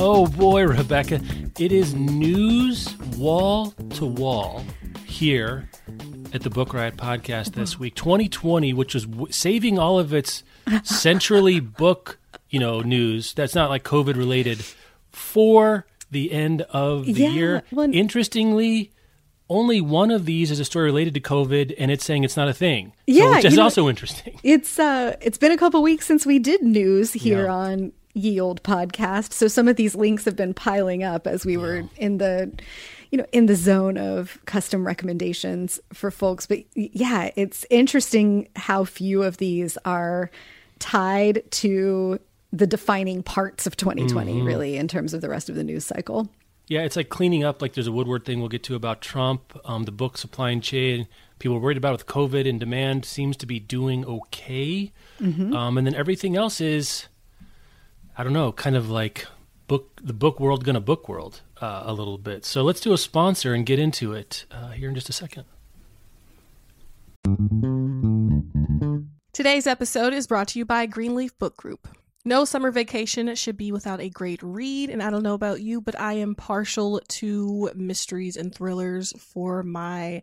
Oh boy, Rebecca, it is news wall to wall here at the Book Riot podcast this week. 2020, which was w- saving all of its centrally book, you know, news that's not like COVID related for the end of the Yeah, year. well- Interestingly, only one of these is a story related to COVID, and it's saying it's not a thing. Yeah, so, which is you know- also interesting. It's uh it's been a couple weeks since we did news here Yeah. on Ye Old Podcast. So some of these links have been piling up as we were in the you know, in the zone of custom recommendations for folks. But yeah, it's interesting how few of these are tied to the defining parts of 2020, Mm-hmm. really, in terms of the rest of the news cycle. Yeah, it's like cleaning up. Like there's a Woodward thing we'll get to about Trump, um, the book supply and chain. People are worried about with COVID and demand seems to be doing okay. Um, and then everything else is, I don't know, kind of like book the book world gonna book world uh, a little bit. So let's do a sponsor and get into it uh, here in just a second. Today's episode is brought to you by Greenleaf Book Group. No summer vacation should be without a great read, and I don't know about you, but I am partial to mysteries and thrillers for my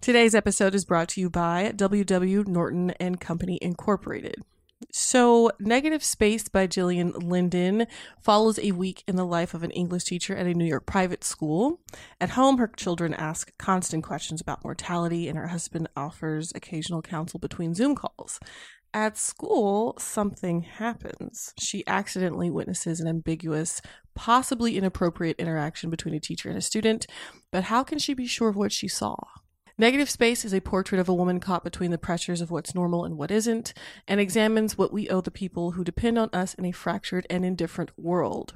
Today's episode is brought to you by WW Norton and Company Incorporated. So, Negative Space by Gillian Linden follows a week in the life of an English teacher at a New York private school. At home, her children ask constant questions about mortality, and her husband offers occasional counsel between Zoom calls. At school, something happens. She accidentally witnesses an ambiguous, possibly inappropriate interaction between a teacher and a student, but how can she be sure of what she saw? Negative Space is a portrait of a woman caught between the pressures of what's normal and what isn't, and examines what we owe the people who depend on us in a fractured and indifferent world.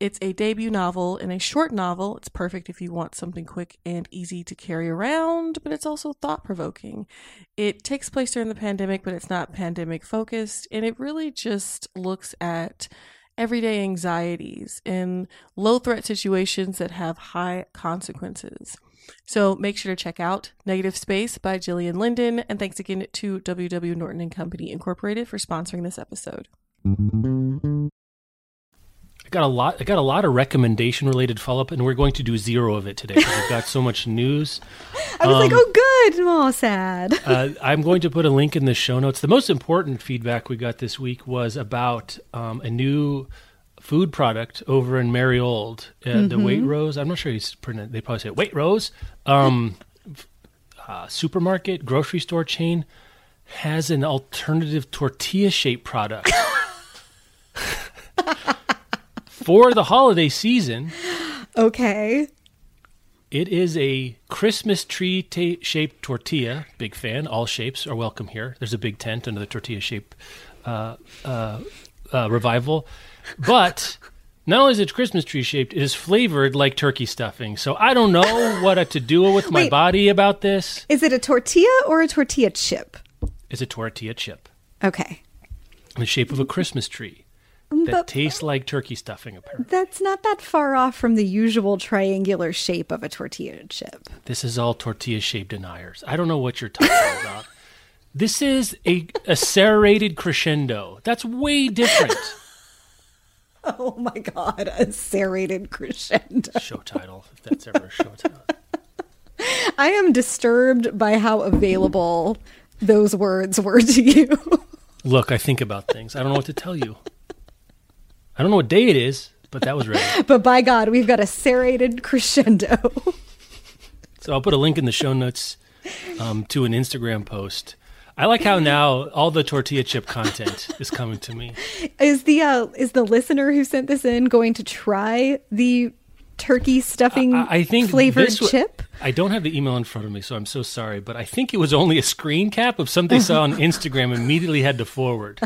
It's a debut novel and a short novel. It's perfect if you want something quick and easy to carry around, but it's also thought provoking. It takes place during the pandemic, but it's not pandemic focused, and it really just looks at everyday anxieties in low threat situations that have high consequences. So make sure to check out Negative Space by Gillian Linden, and thanks again to WW Norton and Company Incorporated for sponsoring this episode. I got a lot. I got a lot of recommendation related follow up, and we're going to do zero of it today because we've got so much news. I was like, Um, oh, good. Oh, sad. uh, I'm going to put a link in the show notes. The most important feedback we got this week was about um, a new food product over in Mariold, uh, the Waitrose. I'm not sure he's pronoun- they probably say Waitrose. Um, uh, supermarket, grocery store chain has an alternative tortilla shaped product for the holiday season. Okay. It is a Christmas tree ta- shaped tortilla. Big fan. All shapes are welcome here. There's a big tent under the tortilla shape uh, uh, uh, revival. But not only is it Christmas tree shaped, it is flavored like turkey stuffing. So I don't know what to do with my Wait. body about this. Is it a tortilla or a tortilla chip? It's a tortilla chip Okay. in the shape of a Christmas tree. Mm, that But- tastes like turkey stuffing. Apparently, That's not that far off from the usual triangular shape of a tortilla chip. this is all tortilla-shaped deniers. I don't know what you're talking about. This is a, a serrated crescendo. That's way different. Oh my god, a serrated crescendo. show title, if that's ever a show title. I am disturbed by how available those words were to you. Look, I think about things. I don't know what to tell you. I don't know what day it is, but that was ready. but by God, we've got a serrated crescendo. So I'll put a link in the show notes um, to an Instagram post. I like how now all the tortilla chip content is coming to me. is the uh, is the listener who sent this in going to try the turkey stuffing I, I think flavored wa- chip? I don't have the email in front of me, so I'm so sorry. But I think it was only a screen cap of something they saw on Instagram. Immediately had to forward.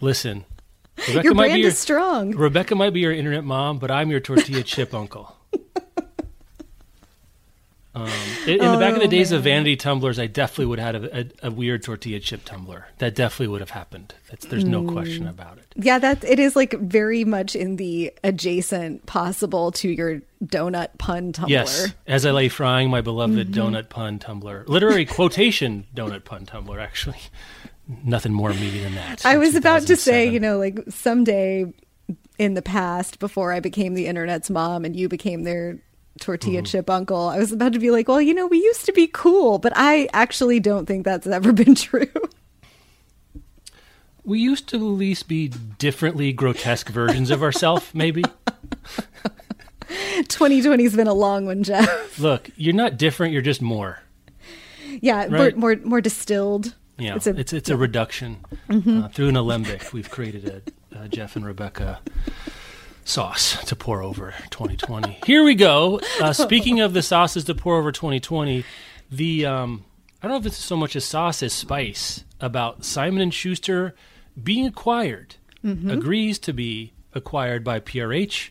Listen, Rebecca Your might brand be your is strong. Rebecca might be your internet mom, but I'm your tortilla chip uncle. Um, in, the back of the Oh, days of vanity tumblers, I definitely would have had a, a, a weird tortilla chip tumbler. That definitely would have happened. That's, there's no Mm. question about it. Yeah, that it is like very much in the adjacent possible to your donut pun tumbler. Yes, as I lay frying my beloved Mm-hmm. donut pun tumbler, literary quotation donut pun tumbler. Actually, nothing more meaty than that. I was about to say, you know, like someday in the past, before I became the internet's mom and you became their tortilla Mm-hmm. chip uncle, I was about to be like, well, you know, we used to be cool, but I actually don't think that's ever been true. we used to at least be differently grotesque versions of ourselves. Maybe 2020's been a long one, Jeff. look, you're not different. You're just more. Yeah, Right. more, more more distilled. Yeah, It's it's a- a, it's, a reduction uh, through an alembic. We've created a, a Jeff and Rebecca sauce to pour over 2020. Here we go. Uh, speaking of the sauces to pour over 2020, the um, I don't know if it's so much a sauce as spice about Simon and Schuster being acquired, agrees to be acquired by PRH.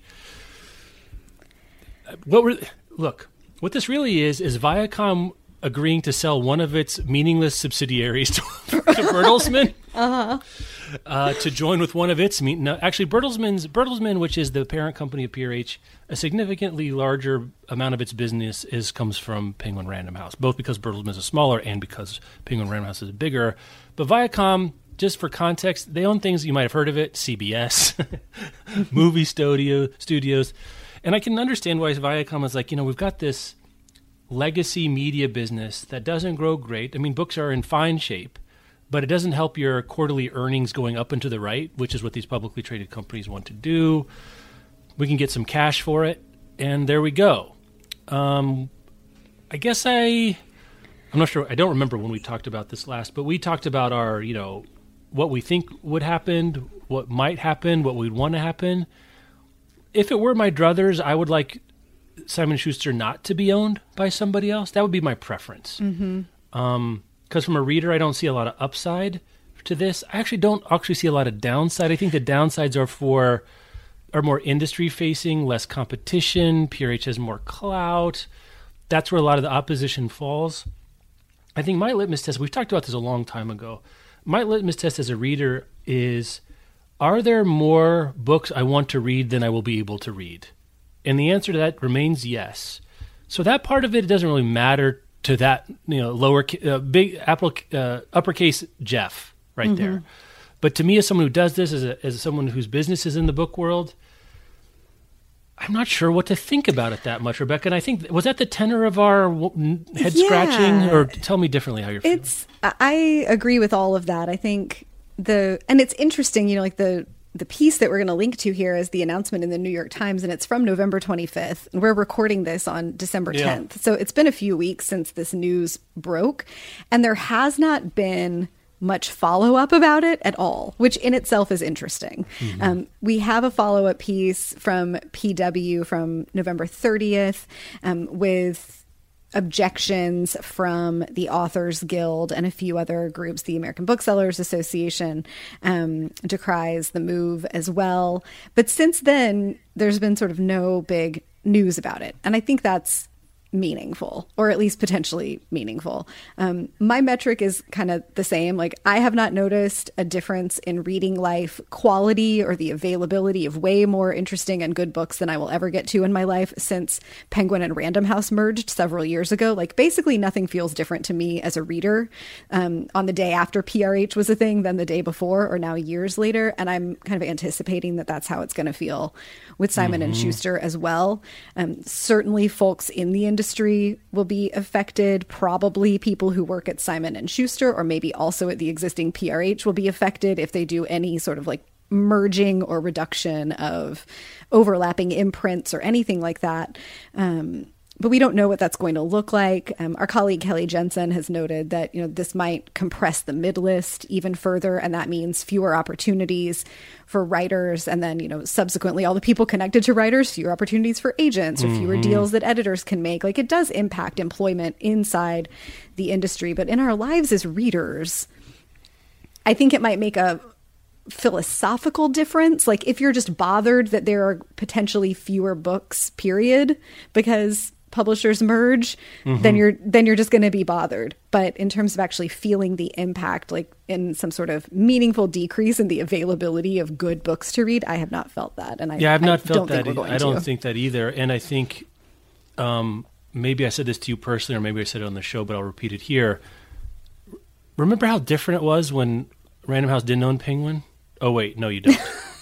Uh, What were look? What this really is is Viacom agreeing to sell one of its meaningless subsidiaries to, to Bertelsmann uh, to join with one of its mean. No, actually, Bertelsmann's Bertelsmann, which is the parent company of PRH, a significantly larger amount of its business is comes from Penguin Random House, both because Bertelsmann is smaller and because Penguin Random House is bigger. But Viacom, just for context, they own things you might have heard of it: CBS, movie studio studios, and I can understand why Viacom is like, you know, we've got this legacy media business that doesn't grow great. I mean, books are in fine shape, but it doesn't help your quarterly earnings going up and to the right, which is what these publicly traded companies want to do. We can get some cash for it, and there we go. Um, I guess I, I'm not sure. I don't remember when we talked about this last, but we talked about our, you know, what we think would happen, what might happen, what we'd want to happen. If it were my druthers, I would like Simon Schuster not to be owned by somebody else. That would be my preference. Mm-hmm. Um, because from a reader, I don't see a lot of upside to this. I actually don't actually see a lot of downside. I think the downsides are for are more industry facing, less competition. PRH has more clout. That's where a lot of the opposition falls. I think my litmus test. We've talked about this a long time ago. My litmus test as a reader is: Are there more books I want to read than I will be able to read? And the answer to that remains yes. So that part of it doesn't really matter to that you know lower uh, big apple uh, uppercase Jeff right there. But to me, as someone who does this, as a, as someone whose business is in the book world, I'm not sure what to think about it that much, Rebecca. And I think was that the tenor of our head scratching, Yeah. or tell me differently how you're feeling. It's I- I agree with all of that. I think the and it's interesting, you know, like the the piece that we're going to link to here is the announcement in the New York Times, and it's from November 25th. And we're recording this on December Yeah. 10th. So it's been a few weeks since this news broke, and there has not been much follow up about it at all, which in itself is interesting. Um, we have a follow up piece from PW from November 30th um, with objections from the Authors Guild and a few other groups. The American Booksellers Association um, decries the move as well. But since then, there's been sort of no big news about it. And I think that's meaningful or at least potentially meaningful. Um, my metric is kind of the same. Like, I have not noticed a difference in reading life quality or the availability of way more interesting and good books than I will ever get to in my life since Penguin and Random House merged several years ago. Like, basically, nothing feels different to me as a reader um, on the day after PRH was a thing than the day before or now years later. And I'm kind of anticipating that that's how it's going to feel with Simon mm-hmm. and Schuster as well. Um, certainly, folks in the industry industry will be affected. Probably people who work at Simon and Schuster or maybe also at the existing PRH will be affected if they do any sort of like merging or reduction of overlapping imprints or anything like that. Um, but we don't know what that's going to look like. Um, our colleague Kelly Jensen has noted that you know this might compress the mid list even further, and that means fewer opportunities for writers, and then you know subsequently all the people connected to writers, fewer opportunities for agents, or fewer mm-hmm. deals that editors can make. Like it does impact employment inside the industry, but in our lives as readers, I think it might make a philosophical difference like if you're just bothered that there are potentially fewer books period because publishers merge, mm-hmm. then you're then you're just going to be bothered. But in terms of actually feeling the impact, like in some sort of meaningful decrease in the availability of good books to read, I have not felt that. And I yeah, I've not I felt that. I don't to. think that either. And I think um, maybe I said this to you personally, or maybe I said it on the show, but I'll repeat it here. Remember how different it was when Random House didn't own Penguin? Oh wait, no, you don't.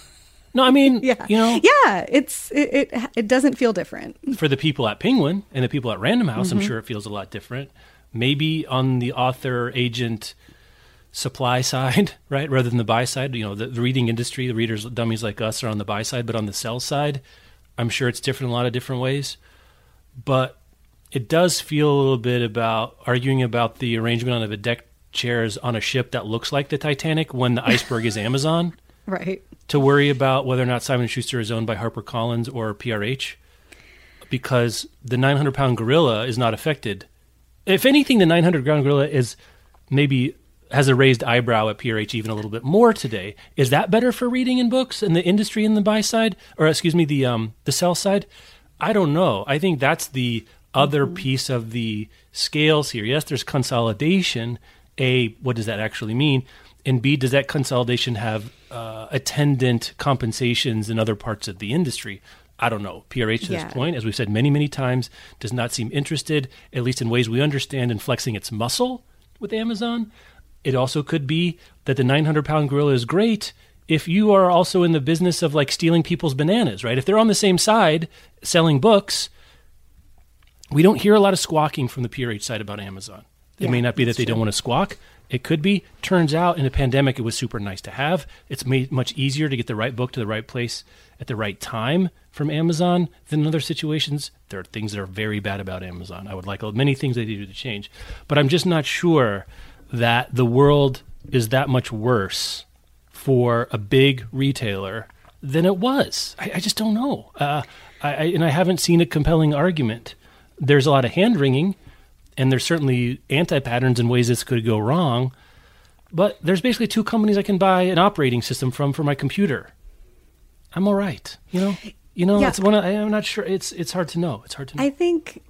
No, I mean, yeah, you know, yeah, it's it, it, it doesn't feel different for the people at Penguin and the people at Random House. Mm-hmm. I'm sure it feels a lot different. Maybe on the author agent supply side, right, rather than the buy side. You know, the, the reading industry, the readers, dummies like us, are on the buy side, but on the sell side, I'm sure it's different in a lot of different ways. But it does feel a little bit about arguing about the arrangement on the deck chairs on a ship that looks like the Titanic when the iceberg is Amazon. Right to worry about whether or not Simon Schuster is owned by HarperCollins or PRH because the 900 pound gorilla is not affected. If anything, the 900 pound gorilla is maybe has a raised eyebrow at PRH even a little bit more today. Is that better for reading in books and the industry in the buy side, or excuse me, the um, the sell side? I don't know. I think that's the other mm-hmm. piece of the scales here. Yes, there's consolidation. A, what does that actually mean? And B, does that consolidation have uh, attendant compensations in other parts of the industry? I don't know. PRH to yeah. this point, as we've said many, many times, does not seem interested, at least in ways we understand, in flexing its muscle with Amazon. It also could be that the 900 pound gorilla is great if you are also in the business of like stealing people's bananas, right? If they're on the same side selling books, we don't hear a lot of squawking from the PRH side about Amazon. It yeah, may not be that they true. don't want to squawk. It could be. Turns out in a pandemic, it was super nice to have. It's made much easier to get the right book to the right place at the right time from Amazon than in other situations. There are things that are very bad about Amazon. I would like many things they do to change, but I'm just not sure that the world is that much worse for a big retailer than it was. I, I just don't know. Uh, I, I, and I haven't seen a compelling argument. There's a lot of hand wringing and there's certainly anti patterns and ways this could go wrong. But there's basically two companies I can buy an operating system from for my computer. I'm all right, you know. You know, yeah. it's one. Of, I'm not sure. It's it's hard to know. It's hard to know. I think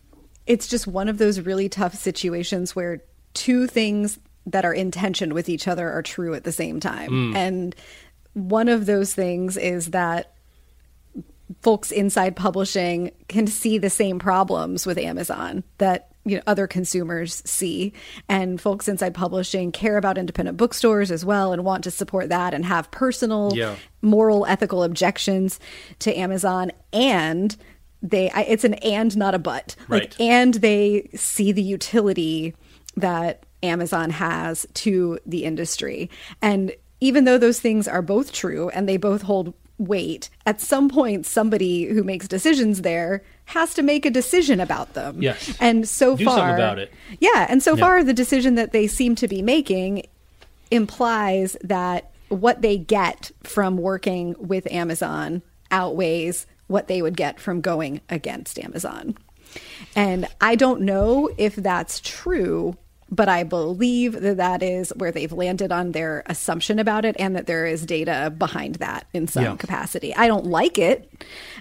it's just one of those really tough situations where two things that are in tension with each other are true at the same time, mm. and one of those things is that folks inside publishing can see the same problems with Amazon that you know other consumers see and folks inside publishing care about independent bookstores as well and want to support that and have personal yeah. moral ethical objections to Amazon and they I, it's an and not a but right. like and they see the utility that Amazon has to the industry and even though those things are both true and they both hold weight at some point somebody who makes decisions there has to make a decision about them. Yes. And so Do far about it. Yeah, and so yeah. far the decision that they seem to be making implies that what they get from working with Amazon outweighs what they would get from going against Amazon. And I don't know if that's true but I believe that that is where they've landed on their assumption about it and that there is data behind that in some yeah. capacity. I don't like it,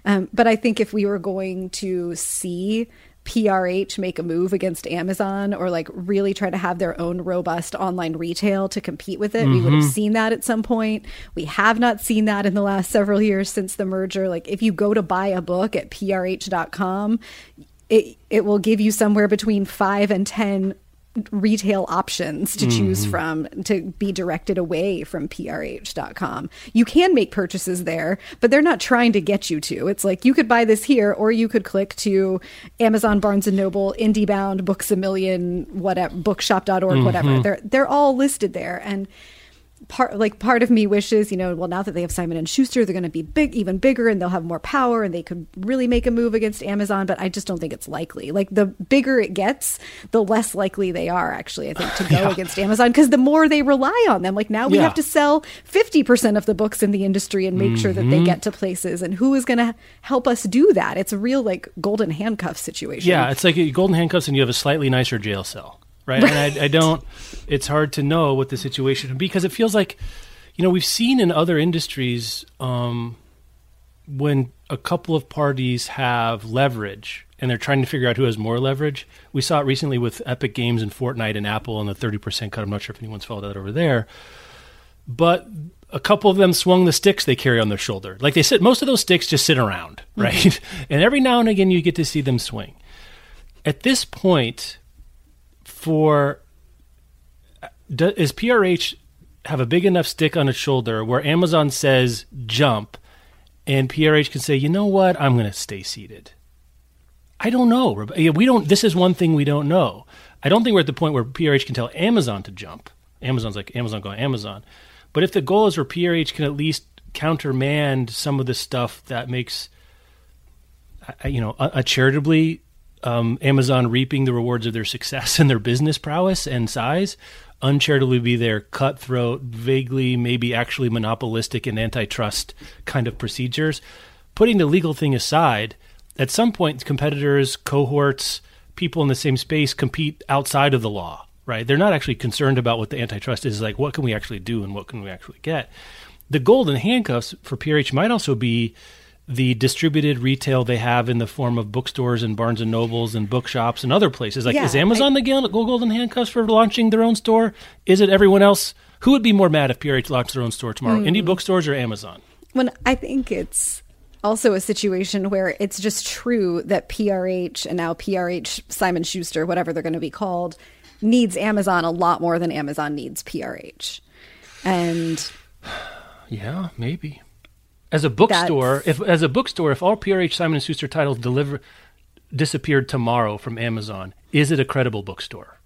um, but I think if we were going to see PRH make a move against Amazon or like really try to have their own robust online retail to compete with it. Mm-hmm. We would have seen that at some point. We have not seen that in the last several years since the merger. Like if you go to buy a book at prh.com, it it will give you somewhere between 5 and 10 retail options to choose mm-hmm. from to be directed away from prh.com. You can make purchases there, but they're not trying to get you to. It's like you could buy this here or you could click to Amazon, Barnes and Noble, IndieBound, Books a Million, whatever, bookshop.org, mm-hmm. whatever. They're they're all listed there and part like part of me wishes you know well now that they have simon and schuster they're going to be big even bigger and they'll have more power and they could really make a move against amazon but i just don't think it's likely like the bigger it gets the less likely they are actually i think to go yeah. against amazon because the more they rely on them like now we yeah. have to sell 50% of the books in the industry and make mm-hmm. sure that they mm-hmm. get to places and who is going to help us do that it's a real like golden handcuff situation yeah it's like golden handcuffs and you have a slightly nicer jail cell right? and I, I, don't. It's hard to know what the situation because it feels like, you know, we've seen in other industries um, when a couple of parties have leverage and they're trying to figure out who has more leverage. We saw it recently with Epic Games and Fortnite and Apple and the thirty percent cut. I'm not sure if anyone's followed that over there, but a couple of them swung the sticks they carry on their shoulder. Like they sit, most of those sticks just sit around, right? Mm-hmm. and every now and again, you get to see them swing. At this point, for does PRH have a big enough stick on its shoulder where Amazon says jump and PRH can say, you know what, I'm going to stay seated? I don't know. We don't. This is one thing we don't know. I don't think we're at the point where PRH can tell Amazon to jump. Amazon's like Amazon go Amazon. But if the goal is where PRH can at least countermand some of the stuff that makes, you know, a charitably um, Amazon reaping the rewards of their success and their business prowess and size, uncharitably be their cutthroat, vaguely, maybe actually monopolistic and antitrust kind of procedures. Putting the legal thing aside, at some point, competitors, cohorts, people in the same space compete outside of the law, right? They're not actually concerned about what the antitrust is like, what can we actually do and what can we actually get. The golden handcuffs for PRH might also be the distributed retail they have in the form of bookstores and Barnes and Nobles and bookshops and other places. Like, yeah, is Amazon I, the golden handcuffs for launching their own store? Is it everyone else? Who would be more mad if PRH launched their own store tomorrow? Mm. Indie bookstores or Amazon? When I think it's also a situation where it's just true that PRH and now PRH Simon Schuster, whatever they're going to be called, needs Amazon a lot more than Amazon needs PRH. And yeah, maybe. As a bookstore, That's... if as a bookstore, if all PRH Simon and Schuster titles deliver disappeared tomorrow from Amazon, is it a credible bookstore?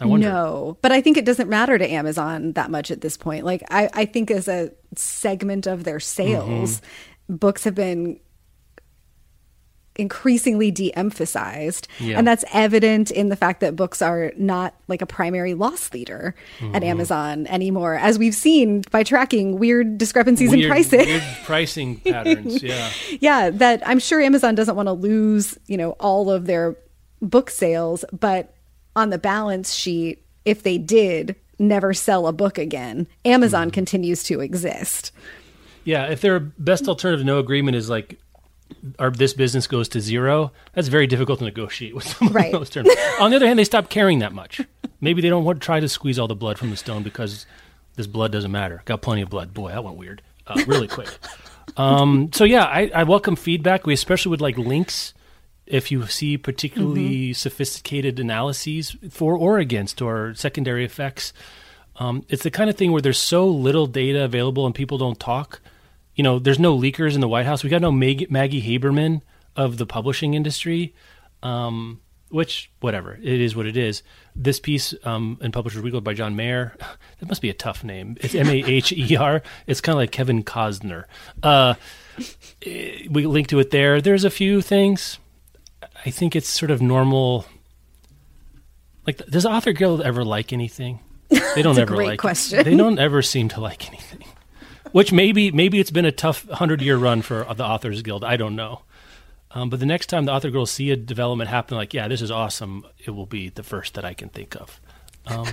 I wonder. No, but I think it doesn't matter to Amazon that much at this point. Like I, I think as a segment of their sales, mm-hmm. books have been increasingly de-emphasized yeah. and that's evident in the fact that books are not like a primary loss leader mm-hmm. at amazon anymore as we've seen by tracking weird discrepancies weird, in pricing weird pricing patterns yeah yeah that i'm sure amazon doesn't want to lose you know all of their book sales but on the balance sheet if they did never sell a book again amazon mm-hmm. continues to exist yeah if their best alternative no agreement is like our this business goes to zero, that's very difficult to negotiate with them right. those terms. On the other hand, they stop caring that much. Maybe they don't want to try to squeeze all the blood from the stone because this blood doesn't matter. Got plenty of blood. Boy, that went weird. Uh, really quick. Um, so yeah, I, I, welcome feedback. We especially would like links if you see particularly mm-hmm. sophisticated analyses for or against or secondary effects. Um, it's the kind of thing where there's so little data available and people don't talk you know, there's no leakers in the White House. We got no Mag- Maggie Haberman of the publishing industry, um, which whatever it is, what it is. This piece um, in Publishers Weekly by John Maher, that must be a tough name. It's M A H E R. It's kind of like Kevin Costner. Uh, we link to it there. There's a few things. I think it's sort of normal. Like, does Author Guild ever like anything? They don't ever like. Question. It. They don't ever seem to like anything. Which maybe maybe it's been a tough hundred year run for the Authors Guild. I don't know. Um, but the next time the Authors Guild see a development happen, like, yeah, this is awesome, it will be the first that I can think of. Um,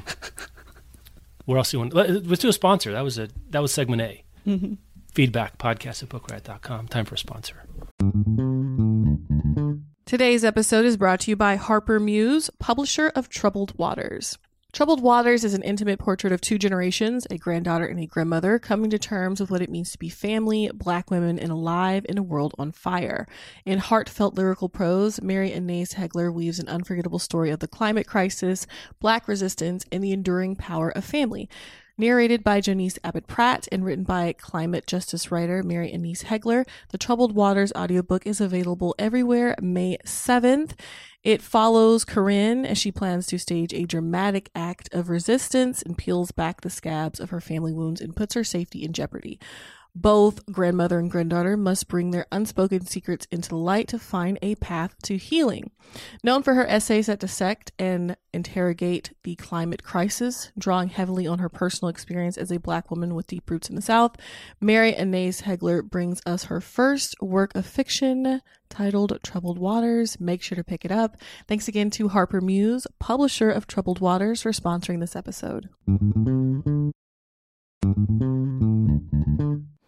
where else do you want? Let's do a sponsor. That was a that was segment A. Mm-hmm. Feedback podcast at bookriot.com. Time for a sponsor. Today's episode is brought to you by Harper Muse, publisher of Troubled Waters. Troubled Waters is an intimate portrait of two generations, a granddaughter and a grandmother, coming to terms with what it means to be family, black women, and alive in a world on fire. In heartfelt lyrical prose, Mary Annaïse Heglar weaves an unforgettable story of the climate crisis, black resistance, and the enduring power of family. Narrated by Janice Abbott Pratt and written by climate justice writer Mary Annaïse Heglar, the Troubled Waters audiobook is available everywhere May 7th. It follows Corinne as she plans to stage a dramatic act of resistance and peels back the scabs of her family wounds and puts her safety in jeopardy. Both grandmother and granddaughter must bring their unspoken secrets into light to find a path to healing. Known for her essays that dissect and interrogate the climate crisis, drawing heavily on her personal experience as a black woman with deep roots in the South, Mary Annaïse Heglar brings us her first work of fiction titled Troubled Waters. Make sure to pick it up. Thanks again to Harper Muse, publisher of Troubled Waters, for sponsoring this episode.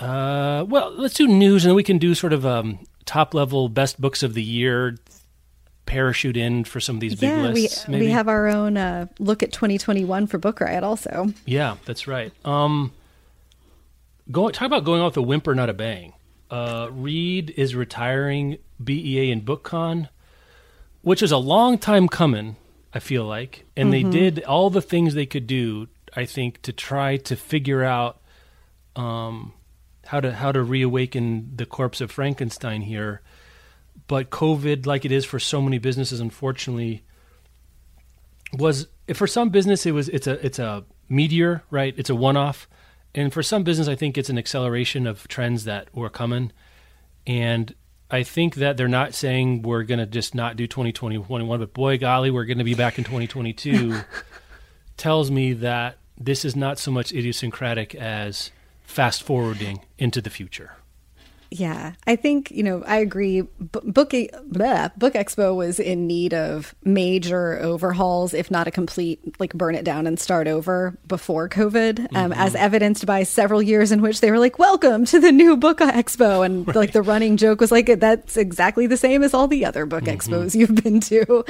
uh, well, let's do news, and then we can do sort of um, top level best books of the year. Parachute in for some of these big lists. we maybe? we have our own uh, look at 2021 for Book Riot also. Yeah, that's right. Um, go talk about going off the whimper, not a bang. Uh, Reed is retiring BEA and BookCon, which is a long time coming. I feel like, and Mm-hmm. they did all the things they could do. I think to try to figure out um, how to how to reawaken the corpse of Frankenstein here. But COVID, like it is for so many businesses, unfortunately, was for some business it was it's a it's a meteor, right? It's a one off. And for some business I think it's an acceleration of trends that were coming. And I think that they're not saying we're gonna just not do 2021, but boy golly, we're gonna be back in 2022 tells me that this is not so much idiosyncratic as fast forwarding into the future. Yeah, I think you know I agree. B- Book Book Expo was in need of major overhauls, if not a complete like burn it down and start over before COVID, um, as evidenced by several years in which they were like, "Welcome to the new Book Expo," and like the running joke was like, "That's exactly the same as all the other Book Expos you've been to."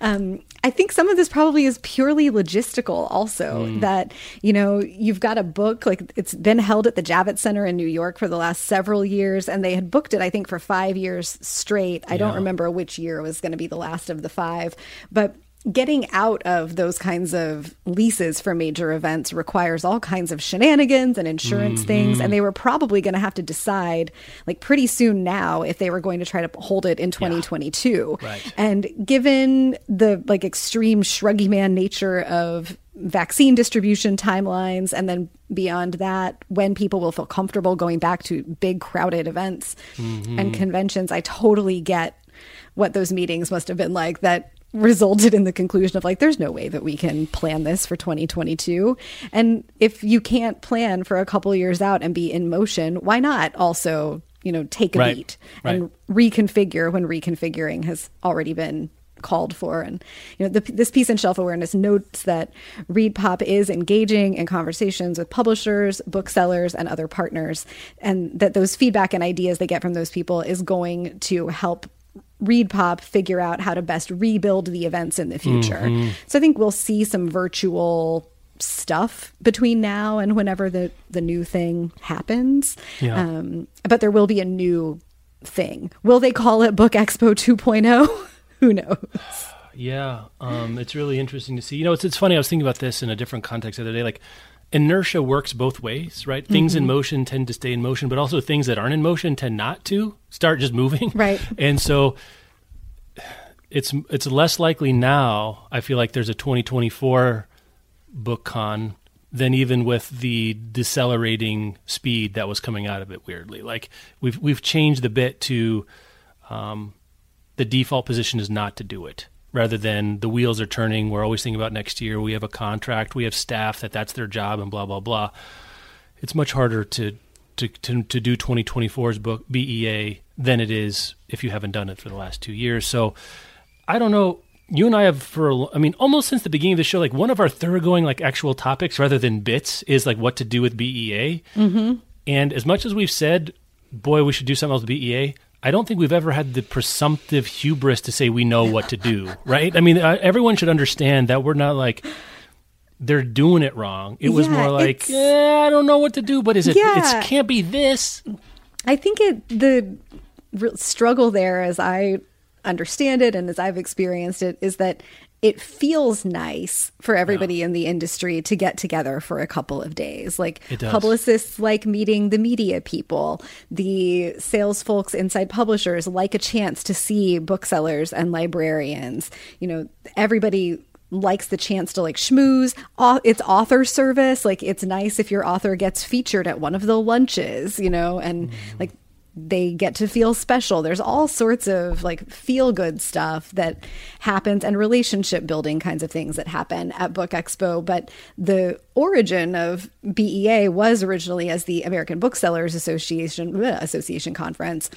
Um, I think some of this probably is purely logistical. Also, that you know you've got a book like it's been held at the Javits Center in New York for the last several years, and they had booked it I think for five years straight. I don't remember which year was going to be the last of the five, but getting out of those kinds of leases for major events requires all kinds of shenanigans and insurance mm-hmm. things and they were probably going to have to decide like pretty soon now if they were going to try to hold it in 2022 Right. and given the like extreme shruggy man nature of vaccine distribution timelines and then beyond that when people will feel comfortable going back to big crowded events mm-hmm. and conventions i totally get what those meetings must have been like that resulted in the conclusion of like there's no way that we can plan this for 2022 and if you can't plan for a couple years out and be in motion why not also you know take a Right. beat Right. and reconfigure when reconfiguring has already been called for and you know the, this piece in shelf awareness notes that ReedPop is engaging in conversations with publishers booksellers and other partners and that those feedback and ideas they get from those people is going to help ReedPop figure out how to best rebuild the events in the future. Mm-hmm. So I think we'll see some virtual stuff between now and whenever the the new thing happens. Yeah. Um, but there will be a new thing. Will they call it Book Expo 2.0? Who knows? Yeah, um, it's really interesting to see. You know, it's it's funny. I was thinking about this in a different context the other day. Like, inertia works both ways, right? Mm-hmm. Things in mm-hmm. motion tend to stay in motion, but also things that aren't in motion tend not to start just moving, right? And so, it's it's less likely now. I feel like there's a 2024 book con than even with the decelerating speed that was coming out of it. Weirdly, like we've we've changed the bit to um, the default position is not to do it rather than the wheels are turning. We're always thinking about next year. We have a contract. We have staff that that's their job and blah blah blah. It's much harder to to to, to do 2024's book BEA than it is if you haven't done it for the last two years. So I don't know. You and I have for I mean almost since the beginning of the show, like one of our thoroughgoing like actual topics rather than bits is like what to do with BEA. Mm-hmm. And as much as we've said, boy, we should do something else with BEA. I don't think we've ever had the presumptive hubris to say we know what to do, right? I mean, uh, everyone should understand that we're not like they're doing it wrong. It was yeah, more like, eh, I don't know what to do, but is it? Yeah. It can't be this. I think it the struggle there, as I understand it and as I've experienced it, is that it feels nice for everybody yeah. in the industry to get together for a couple of days. Like publicists like meeting the media people, the sales folks inside publishers like a chance to see booksellers and librarians. You know, everybody likes the chance to like schmooze. It's author service. Like it's nice if your author gets featured at one of the lunches, you know, and mm. like they get to feel special. There's all sorts of like feel good stuff that happens and relationship building kinds of things that happen at Book Expo. But the origin of BEA was originally as the American Booksellers Association bleh, Association conference.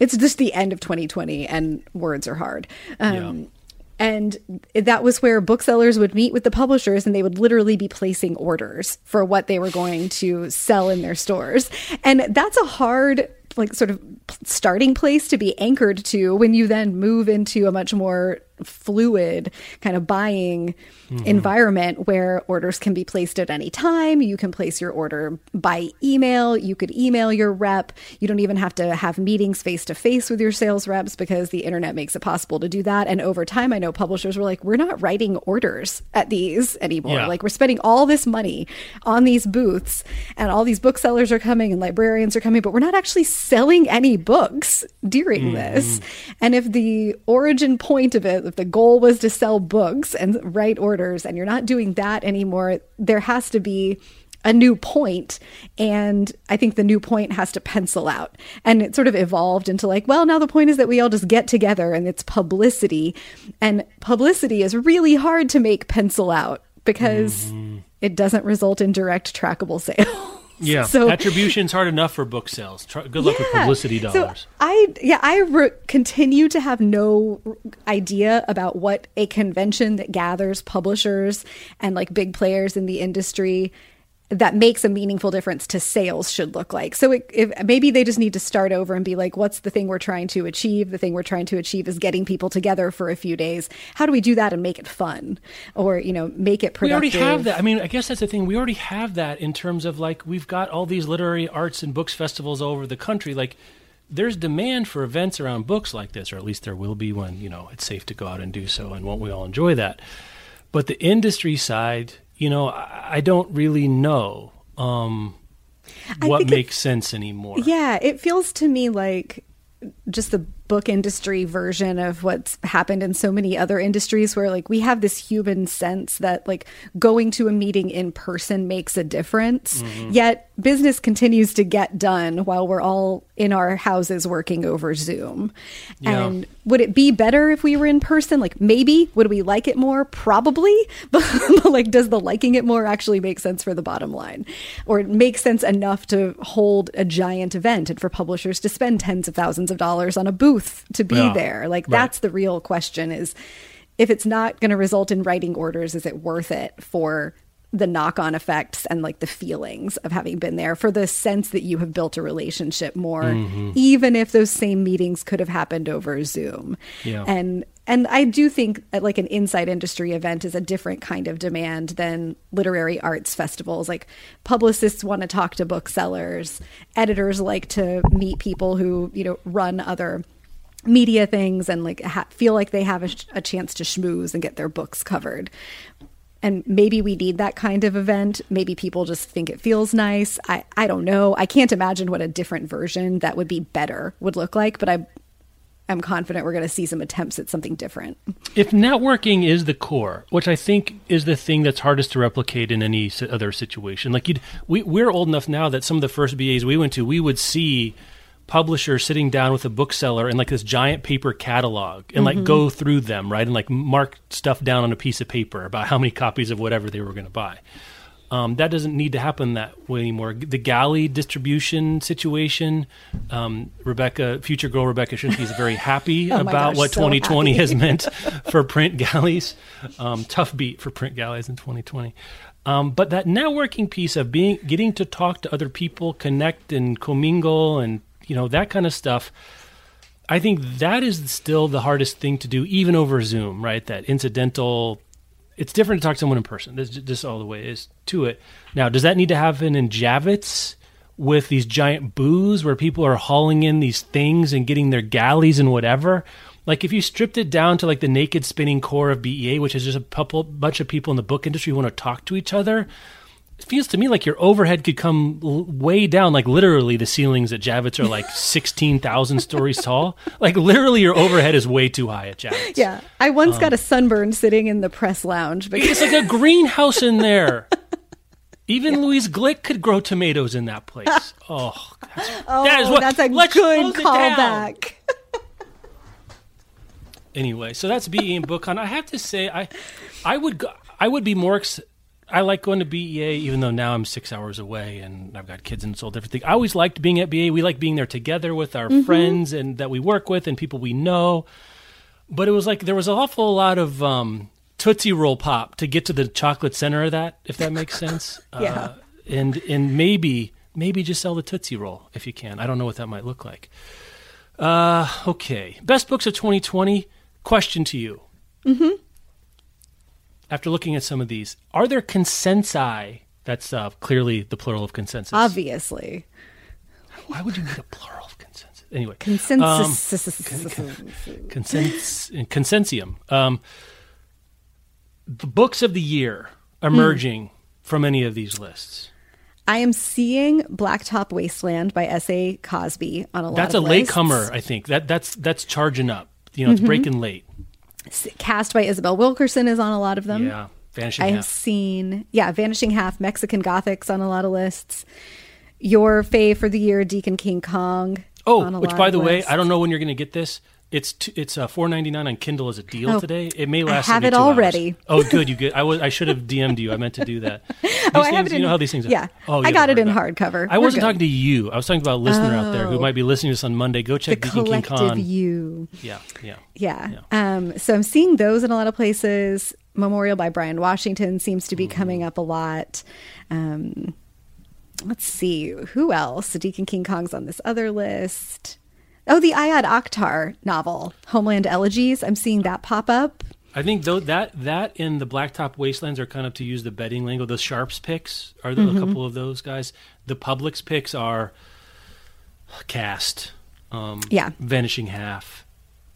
It's just the end of 2020 and words are hard. Um, yeah. And that was where booksellers would meet with the publishers and they would literally be placing orders for what they were going to sell in their stores. And that's a hard like sort of starting place to be anchored to when you then move into a much more fluid kind of buying mm-hmm. environment where orders can be placed at any time. You can place your order by email. You could email your rep. You don't even have to have meetings face to face with your sales reps because the internet makes it possible to do that. And over time, I know publishers were like, we're not writing orders at these anymore. Yeah. Like, we're spending all this money on these booths, and all these booksellers are coming and librarians are coming, but we're not actually selling any books during mm-hmm. this. And if the origin point of it, if the goal was to sell books and write orders and you're not doing that anymore, there has to be a new point. And i think the new point has to pencil out. And it sort of evolved into like well now the point is that we all just get together and it's publicity. And publicity is really hard to make pencil out because mm-hmm. it doesn't result in direct trackable sales yeah. So attribution's hard enough for book sales. Good luck yeah. with publicity dollars. So I yeah I re- continue to have no idea about what a convention that gathers publishers and like big players in the industry that makes a meaningful difference to sales should look like. So it, if, maybe they just need to start over and be like, what's the thing we're trying to achieve? The thing we're trying to achieve is getting people together for a few days. How do we do that and make it fun or, you know, make it productive? We already have that. I mean, I guess that's the thing. We already have that in terms of like, we've got all these literary arts and books festivals all over the country. Like, there's demand for events around books like this, or at least there will be when, you know, it's safe to go out and do so. And won't we all enjoy that? But the industry side, you know, I don't really know um, what makes sense anymore. Yeah, it feels to me like just the book industry version of what's happened in so many other industries where like we have this human sense that like going to a meeting in person makes a difference. Mm-hmm. yet business continues to get done while we're all in our houses working over zoom. Yeah. and would it be better if we were in person? Like maybe. Would we like it more? Probably. But like does the liking it more actually make sense for the bottom line? Or it makes sense enough to hold a giant event and for publishers to spend tens of thousands of dollars on a booth booth to be yeah. there. Like right. that's the real question is if it's not going to result in writing orders, is it worth it for the knock on effects and like the feelings of having been there for the sense that you have built a relationship more, Mm-hmm. even if those same meetings could have happened over Zoom. Yeah. And and I do think that like an inside industry event is a different kind of demand than literary arts festivals. Like publicists want to talk to booksellers, editors like to meet people who, you know, run other media things and like ha- feel like they have a, sh- a chance to schmooze and get their books covered. And maybe we need that kind of event. Maybe people just think it feels nice. I, I don't know. I can't imagine what a different version that would be better would look like, but I I'm confident we're going to see some attempts at something different. if networking is the core, which I think is the thing that's hardest to replicate in any other situation, like we we're old enough now that some of the first BEAs we went to, we would see publishers sitting down with a bookseller and like this giant paper catalog and like go through them, right, and like mark stuff down on a piece of paper about how many copies of whatever they were going to buy. Um, that doesn't need to happen that way anymore. The galley distribution situation, um, Rebecca, future girl Rebecca Schinsky is very happy Oh about gosh, what so 2020 has meant for print galleys. Um, tough beat for print galleys in 2020. Um, but that networking piece of being, getting to talk to other people, connect and commingle, and you know that kind of stuff. I think that is still the hardest thing to do, even over Zoom, right? That incidental. It's different to talk to someone in person. Just all the way is to it. Now, does that need to happen in Javits with these giant booths where people are hauling in these things and getting their galleys and whatever? Like if you stripped it down to like the naked spinning core of BEA, which is just a couple bunch of people in the book industry who want to talk to each other, it feels to me like your overhead could come l- way down. Like literally, the ceilings at Javits are like sixteen thousand stories tall. Like literally, your overhead is way too high at Javits. Yeah. I once got a um, sunburn sitting in the press lounge because It's like a greenhouse in there. Even Louise Glück could grow tomatoes in that place. Oh, that's, oh, that is oh, what, that's a let's good callback. Anyway, so that's BEA and BookCon. I have to say, I, I would, go, I would be more. Ex- I like going to BEA, even though now I'm six hours away and I've got kids and it's all different thing. I always liked being at BEA. We like being there together with our friends and that we work with and people we know. But it was like there was an awful lot of um, Tootsie Roll pop to get to the chocolate center of that, if that makes sense. Yeah. Uh, and and maybe maybe just sell the Tootsie Roll if you can. I don't know what that might look like. Uh, okay. Best books of 2020. Question to you. Mm-hmm. After looking at some of these, are there consensi? That's uh, clearly the plural of consensus. Obviously. Why would you need a plural of consensus? Anyway, Consensus. consens- consensium. Um, the books of the year emerging from any of these lists. I am seeing Blacktop Wasteland by S.A. Cosby on a lot That's of a lists. latecomer, I think. That that's that's charging up. You know, it's breaking late. Caste by Isabel Wilkerson is on a lot of them. Yeah, vanishing I have half. seen, yeah, Vanishing Half, Mexican Gothics on a lot of lists. Your fave for the year, Deacon King Kong. Oh, which by the way. I don't know when you're going to get this. It's t- it's uh, four ninety nine on Kindle as a deal Oh, today. It may last. I have 72 it hours. already. Oh, good. You good. I was. I should have DM'd you. I meant to do that. These Oh, I have it you know how these things. Are. yeah. Oh, I got it in hardcover. I We're wasn't good. talking to you. I was talking about a listener out there who Oh. might be listening to this on Monday. Go the check Deacon King Kong. you. Yeah, yeah. Yeah. Um, so I'm seeing those in a lot of places. Memorial by Bryan Washington seems to be Mm-hmm. coming up a lot. Um, let's see who else. Deacon King Kong's on this other list. Oh, the Ayad Akhtar novel, Homeland Elegies. I'm seeing that pop up. I think though that that in the Blacktop Wastelands are kind of to use the betting lingo. The Sharps picks are the, Mm-hmm. a couple of those guys. The public's picks are Caste, um, Yeah. Vanishing Half,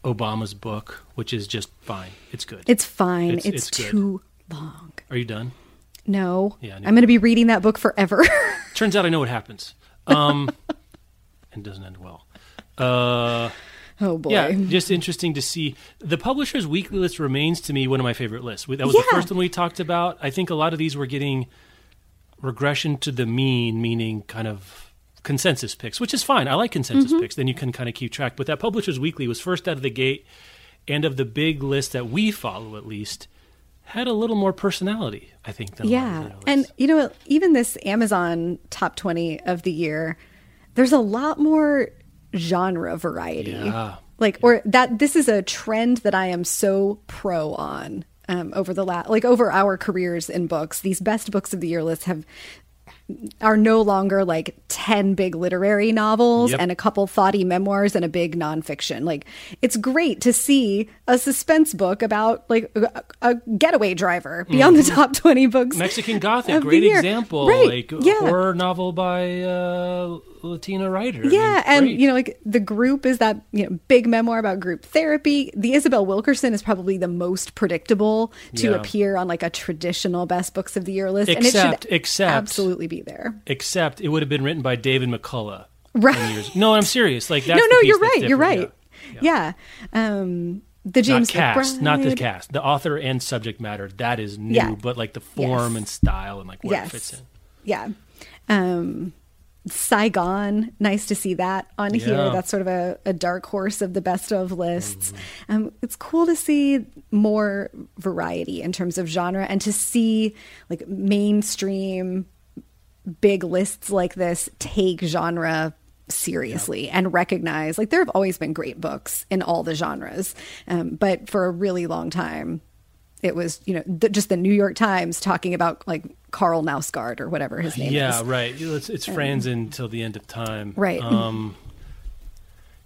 Obama's book, which is just fine. It's good. It's fine. It's- It's, it's too long. are you done? No, Yeah, I'm going to be reading that book forever. Turns out I know what happens. Um, and doesn't end well. Uh, oh boy. Yeah, just interesting to see. The Publishers Weekly list remains to me one of my favorite lists. That was the first one we talked about. I think a lot of these were getting regression to the mean, meaning kind of consensus picks, which is fine. I like consensus Mm-hmm. picks. Then you can kind of keep track. But that Publishers Weekly was first out of the gate, and of the big list that we follow, at least, had a little more personality. I think. Than a lot of Yeah. And you know, even this Amazon top 20 of the year, there's a lot more genre variety. Yeah. Like or that this is a trend that I am so pro on. um, over the last like over our careers in books. These best books of the year lists have are no longer like 10 big literary novels Yep. and a couple thoughty memoirs and a big nonfiction. Like, it's great to see a suspense book about like a, a getaway driver be on the top 20 books. Mexican Gothic, great example. Right, Like yeah. horror novel by uh, Latina writer. I Yeah, mean, and you know, like the group is that you know big memoir about group therapy. The Isabel Wilkerson is probably the most predictable to Yeah. appear on like a traditional best books of the year list, and it Except- should except- absolutely be there. except it would have been written by David McCullough. Right. No, I'm serious. Like that's no, no, you're right. You're right. Yeah. Um, the James not cast, not the cast. The author and subject matter that is new, Yeah. but like the form Yes. and style and like where Yes. it fits in. Yeah. Um, Saigon, nice to see that on here. That's sort of a, a dark horse of the best of lists. Um, it's cool to see more variety in terms of genre and to see like mainstream big lists like this take genre seriously and recognize like there have always been great books in all the genres um, but for a really long time it was you know th- just the new york times talking about like Karl Knausgaard or whatever his name is. Yeah, right. It's, it's friends until the end of time. Right. Um,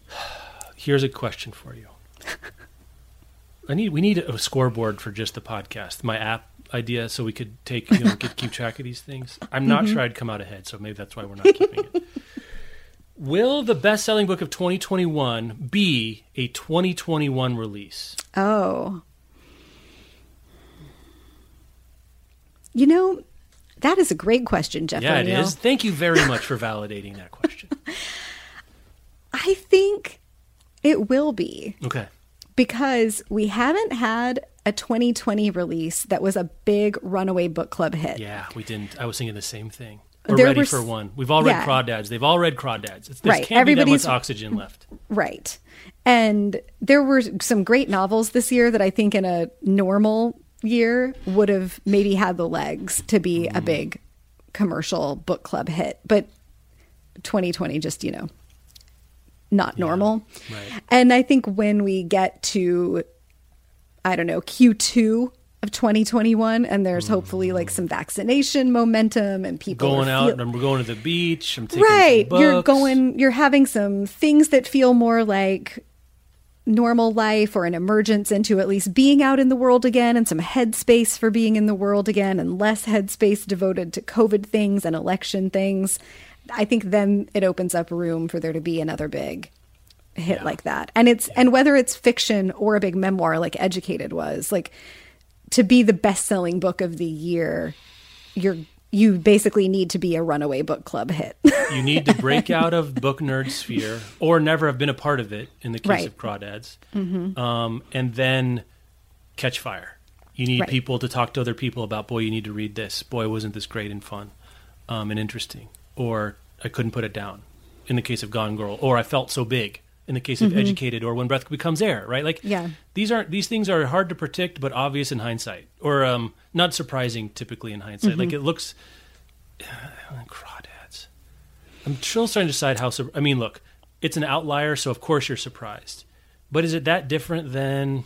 here's a question for you. I need we need a scoreboard for just the podcast. My app idea, so we could take you know keep track of these things. I'm not Mm-hmm. sure I'd come out ahead, so maybe that's why we're not keeping it. Will the best-selling book of 2021 be a 2021 release? Oh. You know, that is a great question, Jeff. Yeah, it is. Thank you very much for validating that question. I think it will be Okay. Because we haven't had a 2020 release that was a big runaway book club hit. Yeah, we didn't. I was thinking the same thing. We're There ready were for one. We've all read yeah. crawdads. They've all read crawdads. It's, there Right. can't be that much oxygen left. Right. And there were some great novels this year that I think in a normal year would have maybe had the legs to be a mm. big commercial book club hit. But 2020 just, you know, not normal. right. And I think when we get to, I don't know, Q2 of 2021, and there's mm. hopefully like some vaccination momentum and people Going out feel- and we're going to the beach. I'm taking right you're going you're having some things that feel more like normal life or an emergence into at least being out in the world again and some headspace for being in the world again and less headspace devoted to covid things and election things i think then it opens up room for there to be another big hit like that and it's and whether it's fiction or a big memoir like educated was like to be the best-selling book of the year you're you basically need to be a runaway book club hit You need to break out of book nerd sphere or never have been a part of it in the case Right. of crawdads. Um, and then catch fire. You need Right. people to talk to other people about, boy, you need to read this. Boy, wasn't this great and fun um, and interesting. Or I couldn't put it down in the case of Gone Girl. Or I felt so big in the case of Educated or When Breath Becomes Air, right? Like, Yeah. these aren't these things are hard to predict but obvious in hindsight or um, not surprising typically in hindsight like it looks crawdads i'm still trying to decide how sur- i mean look it's an outlier so of course you're surprised but is it that different than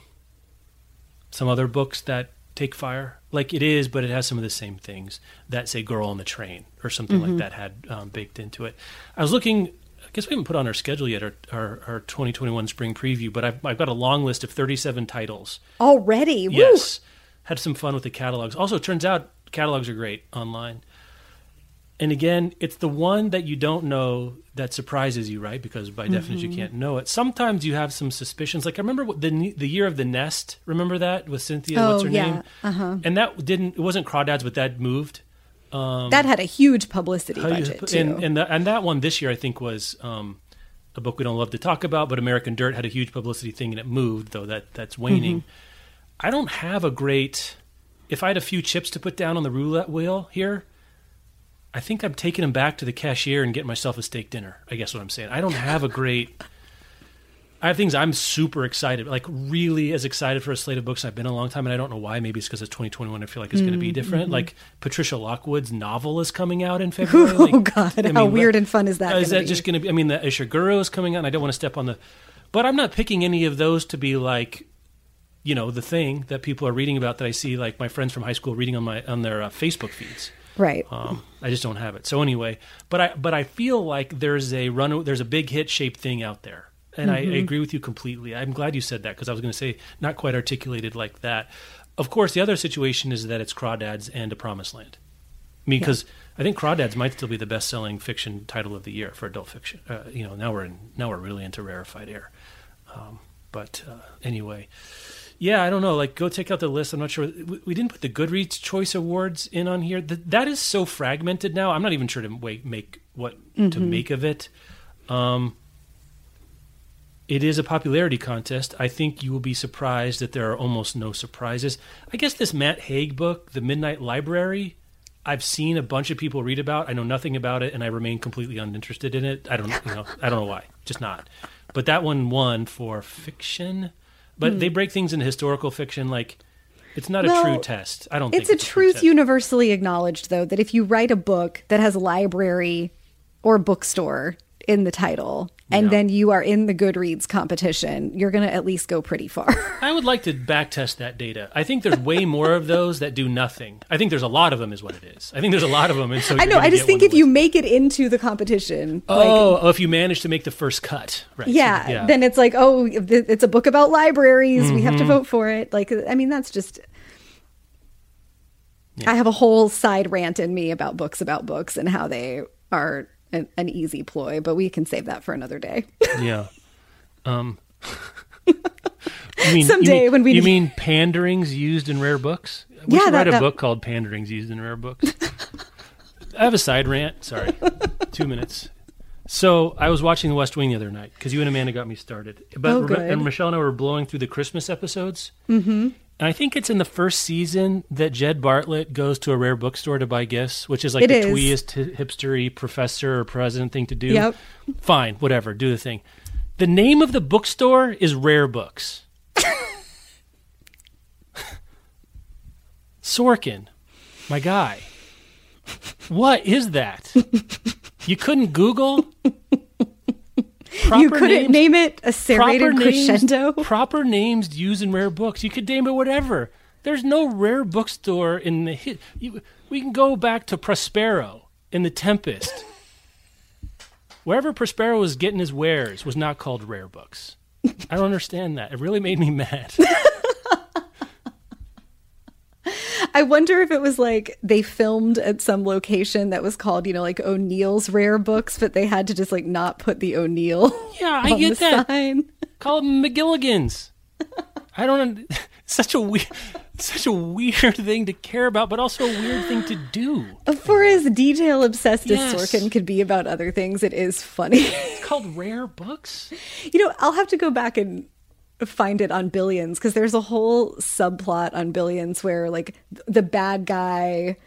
some other books that take fire like it is but it has some of the same things that say girl on the train or something like that had um, baked into it i was looking i guess we haven't put on our schedule yet our, our, our 2021 spring preview but I've, I've got a long list of 37 titles already Woo! Yes. Had some fun with the catalogs. Also, it turns out catalogs are great online. And again, it's the one that you don't know that surprises you, right? Because by definition, you can't know it. Sometimes you have some suspicions. Like I remember the the year of the nest. Remember that with Cynthia? Oh, what's her yeah. name? Uh-huh. And that didn't. It wasn't crawdads, but that moved. that had a huge publicity budget too. and and, the, and that one this year, I think, was um, a book we don't love to talk about, but American Dirt had a huge publicity thing, and it moved. Though that that's waning. Mm-hmm. I don't have a great. If I had a few chips to put down on the roulette wheel here, I think I'm taking him back to the cashier and getting myself a steak dinner. I guess what I'm saying. I don't have a great. I have things I'm super excited, like really as excited for a slate of books I've been a long time, and I don't know why. Maybe it's because it's 2021. I feel like it's going to be different. mm-hmm. Like Patricia Lockwood's novel is coming out in February. oh god, I how weird and fun is that? is that be? just going to be? I mean, the Ishiguro is coming out. and I don't want to step on the, but I'm not picking any of those to be like you know, the thing that people are reading about that I see like my friends from high school reading on my on their uh, Facebook feeds. Right. Um, I just don't have it. So anyway, but I but I feel like there's a run there's a big hit shaped thing out there. And I, I agree with you completely. I'm glad you said that because I was going to say not quite articulated like that. Of course, the other situation is that it's Crawdads and A Promised Land. I mean, because I think Crawdads might still be the best-selling fiction title of the year for adult fiction. Uh, you know, now we're in, now we're really into rarefied air. Um, but uh, anyway, yeah, I don't know. Like, go take out the list. I'm not sure. We, we didn't put the Goodreads Choice Awards in on here. Th- that is so fragmented now. I'm not even sure to wait, make what to make of it. Um, it is a popularity contest. I think you will be surprised that there are almost no surprises. I guess this Matt Haig book, The Midnight Library, I've seen a bunch of people read about. I know nothing about it, and I remain completely uninterested in it. I don't, you know, I don't know why. Just not. But that one won for fiction. But they break things into historical fiction. Like it's not a Hmm. True test. I don't. It's think a truth test. universally acknowledged, though, that if you write a book that has library or bookstore in the title, and Yeah. then you are in the Goodreads competition, you're going to at least go pretty far. I would like to backtest that data. I think there's way more of those that do nothing. I think there's a lot of them, is what it is. I think there's a lot of them, and so I know. I just think if you make it into the competition, like, oh, oh, if you manage to make the first cut, right? so- yeah, then it's like, oh, it's a book about libraries. We Mm-hmm. have to vote for it. Like, I mean, that's just. I have a whole side rant in me about books about books and how they are an, an easy ploy, but we can save that for another day. Yeah. Um. you mean, Someday you mean, when we- you mean panderings used in rare books? We Yeah, should that- write a that- book called "Panderings Used in Rare Books." I have a side rant. Sorry, two minutes. So I was watching The West Wing the other night because you and Amanda got me started. But Oh, rem- and Michelle and I were blowing through the Christmas episodes. Mm-hmm. And I think it's in the first season that Jed Bartlet goes to a rare bookstore to buy gifts, which is like It the is. tweest, hipstery professor or president thing to do. Yep. Fine, whatever, do the thing. The name of the bookstore is Rare Books. Sorkin, my guy. What is that? You couldn't Google? Proper you couldn't names- name it a serrated crescendo. Names, proper names used in rare books. You could name it whatever. There's no rare bookstore in the hit. You, we can go back to Prospero in the Tempest. Wherever Prospero was getting his wares was not called rare books. I don't understand that. It really made me mad. I wonder if it was like they filmed at some location that was called, you know, like O'Neill's Rare Books, but they had to just like not put the O'Neill. Yeah, I on get the that. Sign. Call them McGilligans. I don't. Such a weird, such a weird thing to care about, but also a weird thing to do. For as detail obsessed Yes. as Sorkin could be about other things, it is funny. It's called rare books. you know, I'll have to go back and find it on Billions because there's a whole subplot on Billions where like the bad guy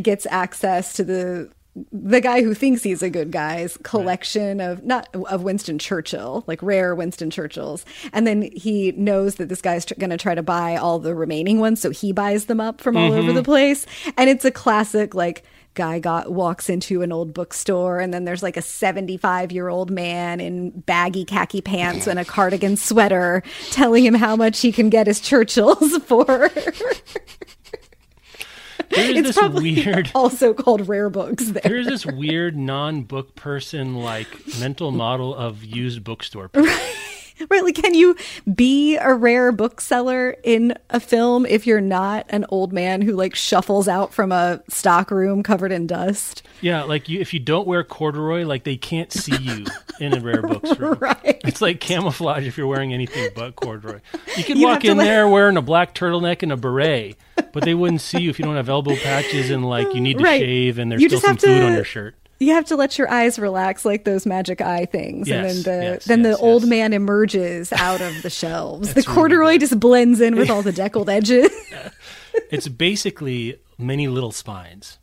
gets access to the the guy who thinks he's a good guy's collection of not of Winston Churchill, like rare Winston Churchills, and then he knows that this guy's tr- going to try to buy all the remaining ones, so he buys them up from all over mm-hmm. the place, and it's a classic like guy got walks into an old bookstore and then there's like a 75 year old man in baggy khaki pants and a cardigan sweater telling him how much he can get his churchills for There's it's this probably weird. also called rare books there There's this weird non-book person like mental model of used bookstore. people. Right, like can you be a rare bookseller in a film if you're not an old man who like shuffles out from a stock room covered in dust? Yeah, like you, if you don't wear corduroy, like they can't see you in a rare books room. Right. It's like camouflage if you're wearing anything but corduroy. You could You walk in let- there wearing a black turtleneck and a beret, but they wouldn't see you if you don't have elbow patches and like you need to Right. shave and there's You still some have to- food on your shirt. You have to let your eyes relax like those magic eye things Yes, and then the yes, then yes, the old man emerges out of the shelves. the That's really corduroy just blends in with all the deckled edges. It's basically many little spines.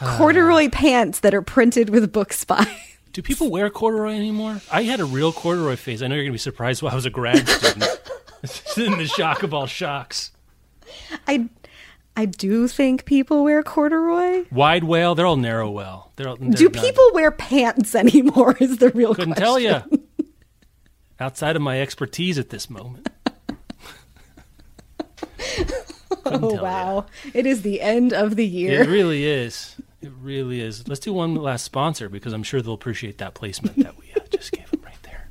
corduroy uh, pants that are printed with book spines Do people wear corduroy anymore? I had a real corduroy phase. I know you're going to be surprised while I was a grad student. In the shock of all shocks. I I do think people wear corduroy. Wide wale, they're all narrow well. They're all, Do they're not- people wear pants anymore? Is the real Couldn't question. tell you. outside of my expertise at this moment. oh tell wow. It is the end of the year. It really is. It really is. Let's do one last sponsor because I'm sure they'll appreciate that placement that we uh, just gave them right there.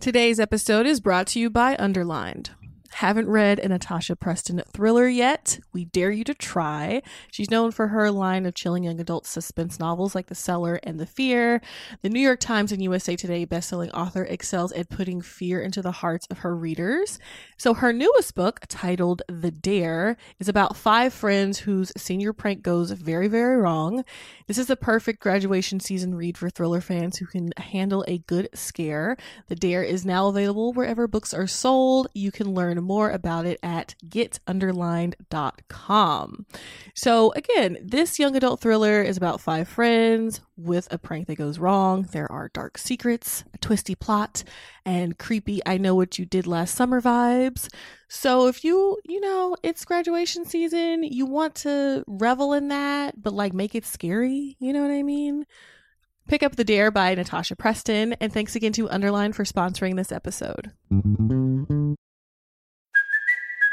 Today's episode is brought to you by Underlined. Haven't read a Natasha Preston thriller yet? We dare you to try. She's known for her line of chilling young adult suspense novels like The Cellar and The Fear. The New York Times and USA Today bestselling author excels at putting fear into the hearts of her readers. So her newest book, titled The Dare, is about five friends whose senior prank goes very, very wrong. This is the perfect graduation season read for thriller fans who can handle a good scare. The Dare is now available wherever books are sold. You can learn more about it at getunderlined.com. So, again, this young adult thriller is about five friends with a prank that goes wrong. There are dark secrets, a twisty plot, and creepy I know what you did last summer vibes. So, if you, you know, it's graduation season, you want to revel in that, but like make it scary, you know what I mean? Pick up The Dare by Natasha Preston, and thanks again to Underline for sponsoring this episode.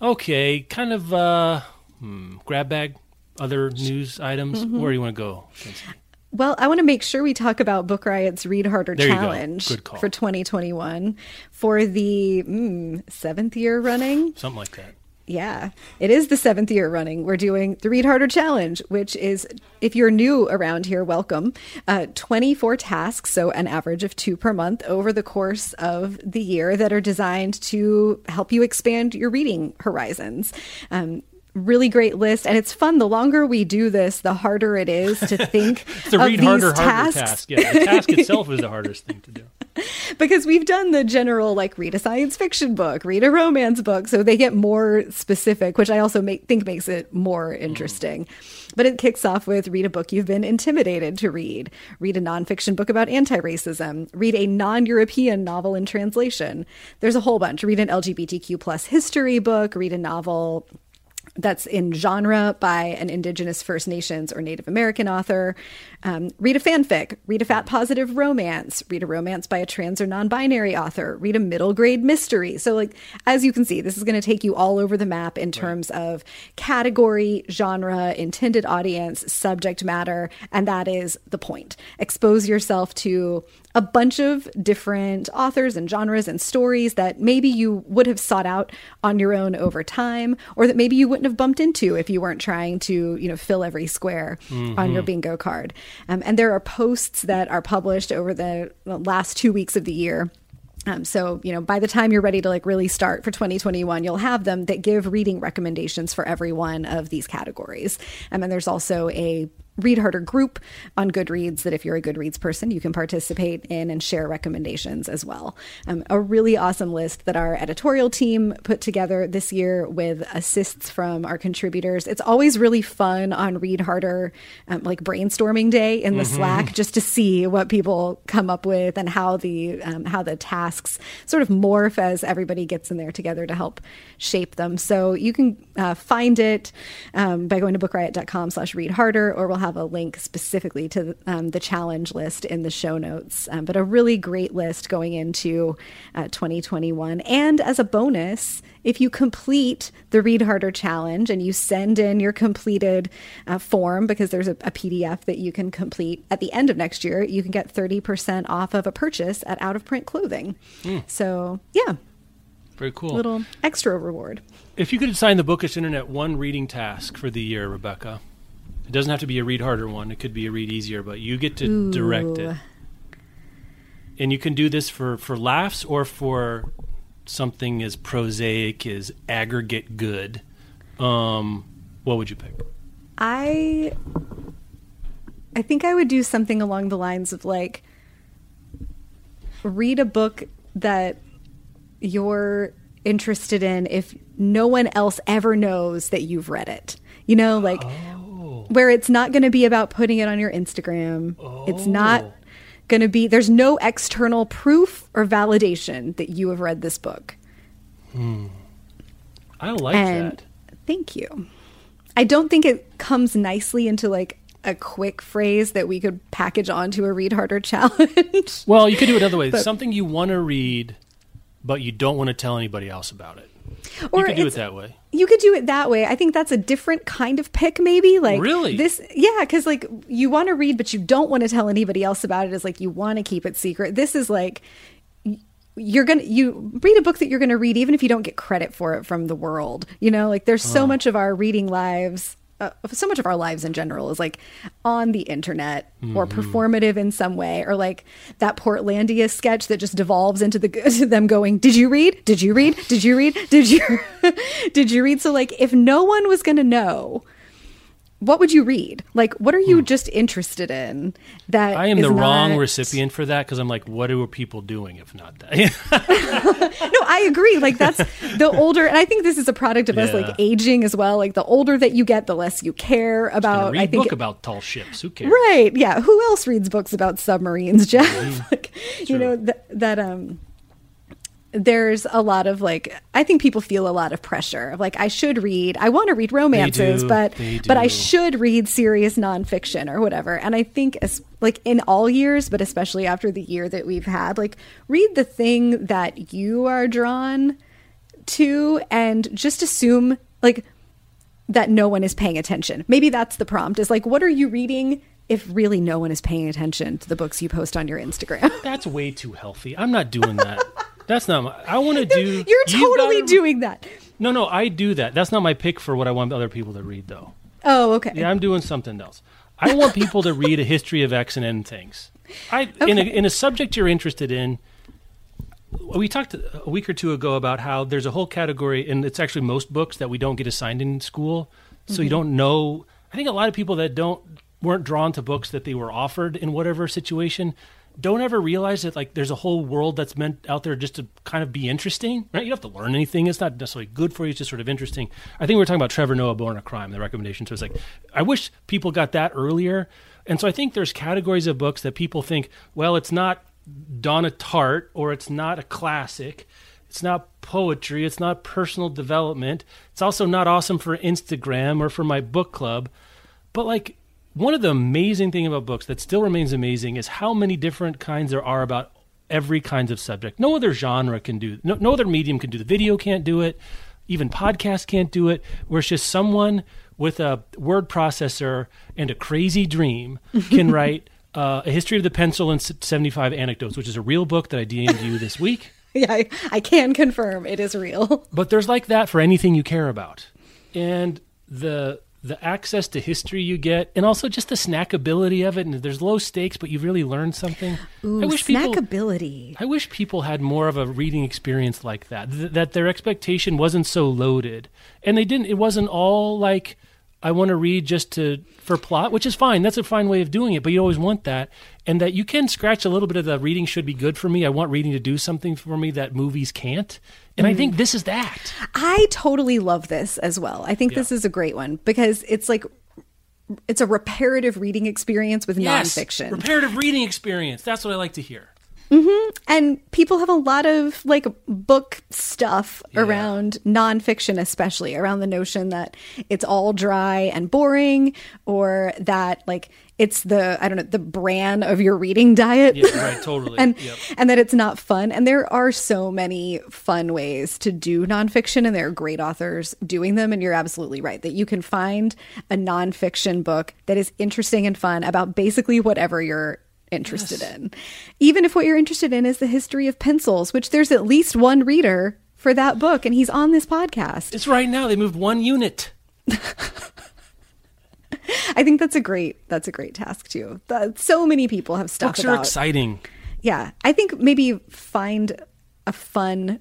Okay, kind of uh, hmm, grab bag, other news items. Mm-hmm. Where do you want to go? Well, I want to make sure we talk about Book Riot's Read Harder. Challenge for 2021 for the mm, seventh year running. Something like that. Yeah, it is the seventh year running. We're doing the Read Harder Challenge, which is, if you're new around here, welcome. Uh, 24 tasks, so an average of two per month over the course of the year that are designed to help you expand your reading horizons. Um, really great list, and it's fun. The longer we do this, the harder it is to think to a of read these harder, harder tasks task. Yeah, the task itself is the hardest thing to do. because we've done the general like read a science fiction book, read a romance book, so they get more specific, which I also make, think makes it more mm. interesting. But it kicks off with read a book you've been intimidated to read, read a nonfiction book about anti-racism, read a non-European novel in translation. There's a whole bunch. Read an LGBTQ plus history book, read a novel that's in genre by an Indigenous First Nations or Native American author. Um, read a fanfic, read a fat positive romance, read a romance by a trans or non binary author, read a middle grade mystery. So, like, as you can see, this is going to take you all over the map in terms of category, genre, intended audience, subject matter, and that is the point. Expose yourself to a bunch of different authors and genres and stories that maybe you would have sought out on your own over time or that maybe you wouldn't have bumped into if you weren't trying to you know fill every square on your bingo card. Um, and there are posts that are published over the last two weeks of the year. Um, so, you know, by the time you're ready to like really start for 2021, you'll have them that give reading recommendations for every one of these categories. Um, and then there's also a Read Harder group on Goodreads that if you're a Goodreads person, you can participate in and share recommendations as well. Um, a really awesome list that our editorial team put together this year with assists from our contributors. It's always really fun on Read Harder, um, like brainstorming day in the Slack, just to see what people come up with and how the um, how the tasks sort of morph as everybody gets in there together to help shape them. So you can uh, find it um, by going to bookriot.com slash read harder, or we'll have a link specifically to um, the challenge list in the show notes. Um, but a really great list going into uh, 2021. And as a bonus, if you complete the Read Harder challenge and you send in your completed uh, form, because there's a, a PDF that you can complete at the end of next year, you can get 30% off of a purchase at out of print clothing. So, yeah, Very cool. little extra reward. If you could assign the bookish internet one reading task for the year, Rebecca, it doesn't have to be a read harder one. It could be a read easier, but you get to direct it. And you can do this for, for laughs or for something as prosaic as aggregate good. Um, what would you pick? I I think I would do something along the lines of like read a book that you're interested in if no one else ever knows that you've read it. You know, like where it's not going to be about putting it on your Instagram. It's not Oh. going to be there's no external proof or validation that you have read this book. Hmm. I like and that. thank you. I don't think it comes nicely into like a quick phrase that we could package onto a read harder challenge. Well, you could do it another way. Something you want to read, but you don't want to tell anybody else about it. Or you could do it that way. You could do it that way. I think that's a different kind of pick, maybe. Like Really? this, yeah, because like you want to read, but you don't want to tell anybody else about it. Is like you want to keep it secret. This is like you're gonna you read a book that you're gonna read, even if you don't get credit for it from the world. You know, like there's so oh. much of our reading lives. Uh, so much of our lives in general is like on the internet or performative in some way, or like that Portlandia sketch that just devolves into the to them going, "Did you read? Did you read? Did you read? Did you did you read?" So like, if no one was going to know, what would you read? Like, what are you just interested in? That Hmm. I am the wrong recipient for that because I'm like, what are people doing if not that? No, I agree. Like that's the older, and I think this is a product of us like aging as well. Like the older that you get, the less you care about. read I think book about tall ships. Who cares? Right. Yeah. Who else reads books about submarines, Jeff? like, you know, th- that, um, there's a lot of like, I think people feel a lot of pressure of like, I should read, I want to read romances, do. but, but I should read serious nonfiction or whatever. And I think as like in all years, but especially after the year that we've had, like read the thing that you are drawn to and just assume like that no one is paying attention. Maybe that's the prompt is like, what are you reading if really no one is paying attention to the books you post on your Instagram? That's way too healthy. I'm not doing that. That's not. My, I want to do. You're totally gotta- doing that. No, no, I do that. That's not my pick for what I want other people to read, though. Oh, okay. Yeah, I'm doing something else. I want people to read a history of X and N things. I in a in a subject you're interested in. We talked a week or two ago about how there's a whole category, and it's actually most books that we don't get assigned in school, so Mm-hmm. you don't know. I think a lot of people that don't weren't drawn to books that they were offered in whatever situation don't ever realize that like there's a whole world that's meant out there just to kind of be interesting right? You don't have to learn anything. It's not necessarily good for you. It's just sort of interesting. I think we are talking about trevor noah born a crime the recommendation. So it's like i wish people got that earlier. And so i think there's categories of books that people think well it's not Donna Tartt or it's not a classic. It's not poetry. It's not personal development. It's also not awesome for instagram or for my book club. But like one of the amazing thing about books that still remains amazing is how many different kinds there are about every kinds of subject. No other genre can do. No, no other medium can do. The video can't do it. Even podcast can't do it. Where it's just someone with a word processor and a crazy dream can write uh, a history of the pencil and seventy-five anecdotes, which is a real book that I DM'd you this week. Yeah, I, I can confirm it is real. But there's like that for anything you care about. And the the access to history you get and also just the snackability of it and there's low stakes but you really learned something. Ooh, I wish people snackability. I wish people had more of a reading experience like that. Th- that their expectation wasn't so loaded. And they didn't it wasn't all like I want to read just to for plot, which is fine. That's a fine way of doing it, but you always want that. And that you can scratch a little bit of the reading should be good for me. I want reading to do something for me that movies can't. And I Mm. think this is that. I totally love this as well. I think this is a great one because it's like it's a reparative reading experience with Yes, nonfiction. Reparative reading experience. That's what I like to hear. Mm-hmm. and people have a lot of like book stuff around nonfiction, especially around the notion that it's all dry and boring, or that like it's the I don't know the brand of your reading diet. Yeah, right, totally. and Yep. and that it's not fun. And there are so many fun ways to do nonfiction, and there are great authors doing them. And you're absolutely right that you can find a nonfiction book that is interesting and fun about basically whatever you're interested in. Even if what you're interested in is the history of pencils, which there's at least one reader for that book, and he's on this podcast. It's right now. They moved one unit. I think that's a great that's a great task too. So many people have stuff Books are about exciting. yeah i think maybe find a fun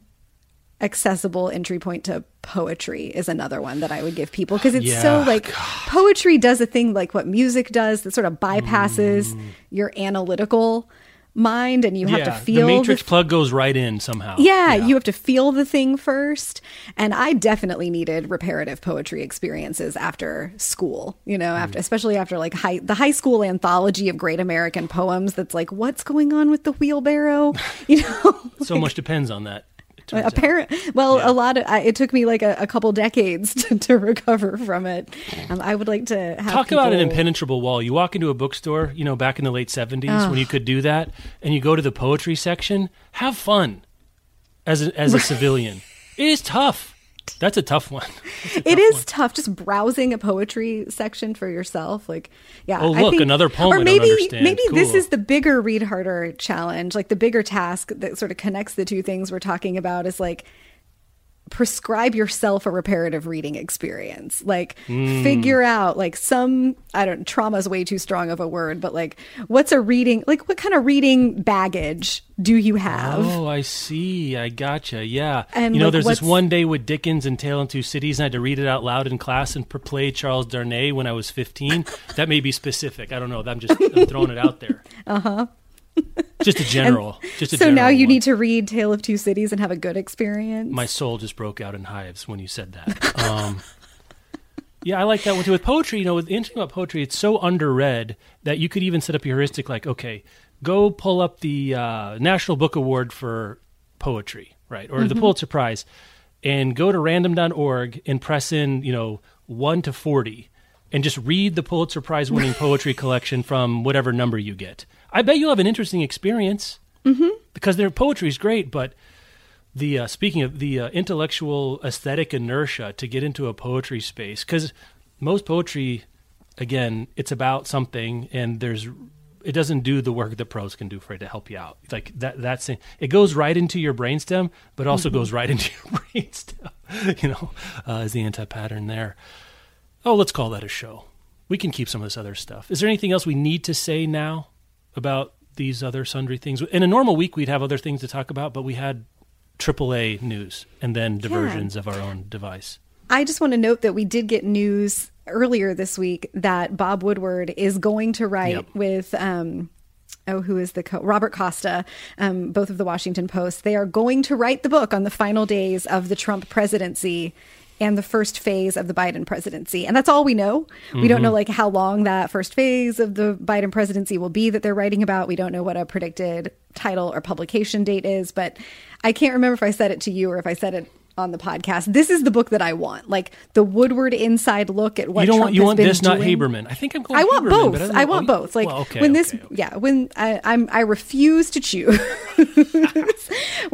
accessible entry point to poetry is another one that i would give people because it's so Yeah, like poetry does a thing like what music does that sort of bypasses your analytical mind and you have yeah, to feel the matrix the- plug goes right in somehow. yeah, you have to feel the thing first. And I definitely needed reparative poetry experiences after school, you know, Mm. after especially after like high the high school anthology of great American poems that's like what's going on with the wheelbarrow? You know, so much depends on that. Out. well Yeah. a lot of I, it took me like a, a couple decades to, to recover from it. Um, I would like to have Talk about an impenetrable wall. You walk into a bookstore, you know, back in the late 70s when you could do that, and you go to the poetry section, have fun as a, as a civilian. It is tough. That's a tough one. It is tough just browsing a poetry section for yourself. Like, yeah. Oh, I look, think- another poem Or maybe, maybe this is the bigger read harder challenge. Like the bigger task that sort of connects the two things we're talking about is like prescribe yourself a reparative reading experience. Like Hmm. figure out like some I don't trauma is way too strong of a word, but like what's a reading like what kind of reading baggage do you have? Oh, I see. I gotcha. Yeah. And, you know, like, there's this one day with Dickens and Tale in Two Cities, and I had to read it out loud in class and play Charles Darnay when I was 15. that may be specific. I don't know. I'm just I'm throwing it out there. Uh huh. Just a general. just a so now you one. need to read Tale of Two Cities and have a good experience. My soul just broke out in hives when you said that. Um, yeah, I like that one too. With poetry, you know, with the interesting about poetry, it's so underread that you could even set up a heuristic like, okay, go pull up the uh, National Book Award for poetry, right, or the Pulitzer Prize, and go to random.org and press in, you know, one to forty, and just read the Pulitzer Prize winning poetry collection from whatever number you get. I bet you'll have an interesting experience. Mm-hmm. because their poetry is great, but the uh, speaking of the uh, intellectual aesthetic inertia to get into a poetry space because most poetry again it's about something and there's it doesn't do the work that prose can do for it to help you out. Like that that's it it goes right into your brainstem but also goes right into your brainstem you know uh, is the anti-pattern there. Oh let's call that a show. We can keep some of this other stuff. Is there anything else we need to say now about these other sundry things in a normal week we'd have other things to talk about but we had AAA news and then diversions of our own device. I just want to note that we did get news earlier this week that Bob Woodward is going to write Yep. with um oh who is the co- Robert Costa um both of the Washington Post they are going to write the book on the final days of the Trump presidency and the first phase of the Biden presidency and that's all we know we don't know mm-hmm. like how long that first phase of the Biden presidency will be that they're writing about we don't know what a predicted title or publication date is but I can't remember if I said it to you or if I said it on the podcast. This is the book that I want, like the Woodward inside look at what you don't Trump want you want this, not. Haberman. I think I'm going. I want Haberman, both. don't I, want both. Like well, okay, when okay, this, okay. yeah, when I, I'm, I refuse to choose.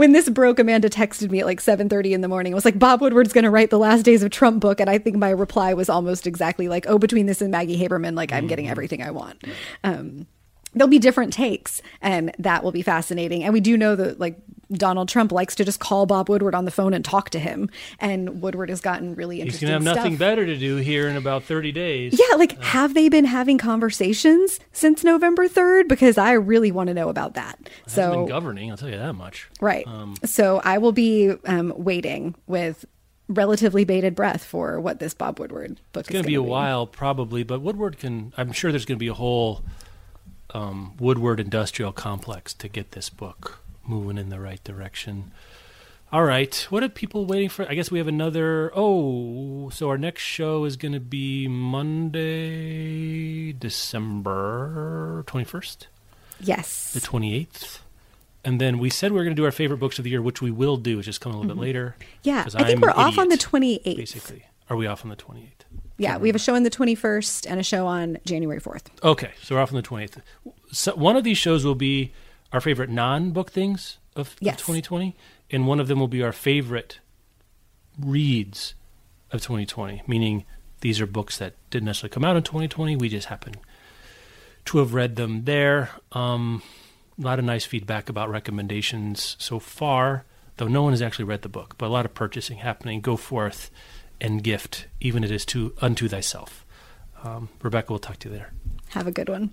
when this broke, Amanda texted me at like 7:30 in the morning. It was like Bob Woodward's going to write the Last Days of Trump book, and I think my reply was almost exactly like, "Oh, between this and Maggie Haberman, like I'm Mm-hmm. getting everything I want." Um, there'll be different takes, and that will be fascinating. And we do know that like Donald Trump likes to just call Bob Woodward on the phone and talk to him, and Woodward has gotten really interesting He's gonna have nothing better to do here in about 30 days. Yeah, like have they been having conversations since November 3rd? Because I really want to know about that. So, been governing. I'll tell you that much. right. Um, so I will be um, waiting with relatively bated breath for what this Bob Woodward book It's is going to be a gonna while, probably, but Woodward can. I'm sure there's going to be a whole um, Woodward industrial complex to get this book moving in the right direction. All right, what are people waiting for? I guess we have another. Oh, so our next show is going to be Monday, December 21st, Yes. the 28th. And then we said we were going to do our favorite books of the year, which we will do. It's just coming a little bit later. Mm-hmm. Yeah, I think I'm we're off on the 28th. Basically, are we off on the 28th? Yeah, we have a show on the 21st and a show on January 4th. Okay, so we're off on the 20th. So one of these shows will be our favorite non-book things of, of 2020, and one of them will be our favorite reads of 2020, meaning these are books that didn't necessarily come out in 2020. We just happen to have read them there. Um, a lot of nice feedback about recommendations so far, though no one has actually read the book, but a lot of purchasing happening. Go forth and gift, even it is to unto thyself. Um, Rebecca, we'll talk to you there. Have a good one.